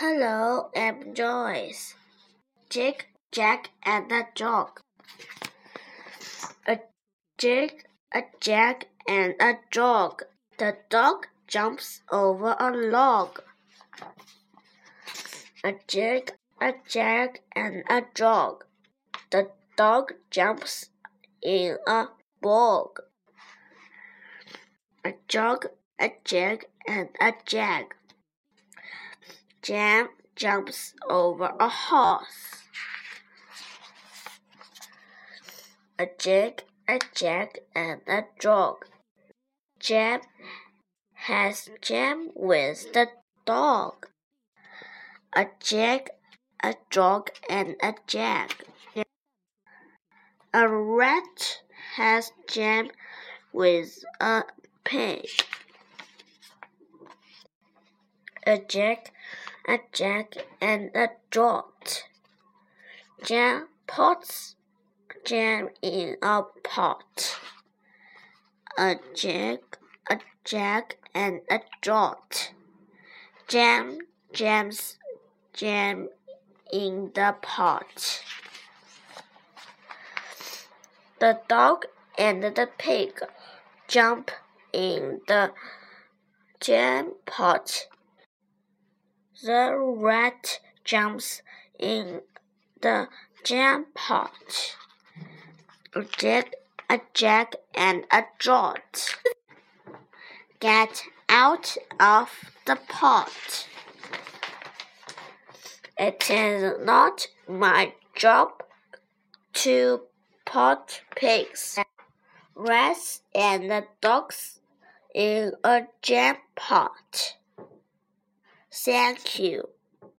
Hello, I'm Joyce. Jake, Jack, and the dog. A Jake, a Jack, and a dog. The dog jumps over a log. A Jake, a Jack, and a dog. The dog jumps in a bog. A jog, a jag, and a jag. Jam jumps over a horse. A jig, a jack, and a dog. Jam has jam with the dog. A jag, a dog, and a jack. A rat has jam with a pig. A jack, a jack, and a draught. Jam pots jam in a pot. A jack, a jack, and a draught. Jam jams jam in the pot. The dog and the pig jump in the jam pot. The rat jumps in the jam pot. A jack, a jack, and a draught. Get out of the pot. It is not my job to pot pigs, rats, and dogs in a jam pot. Thank you.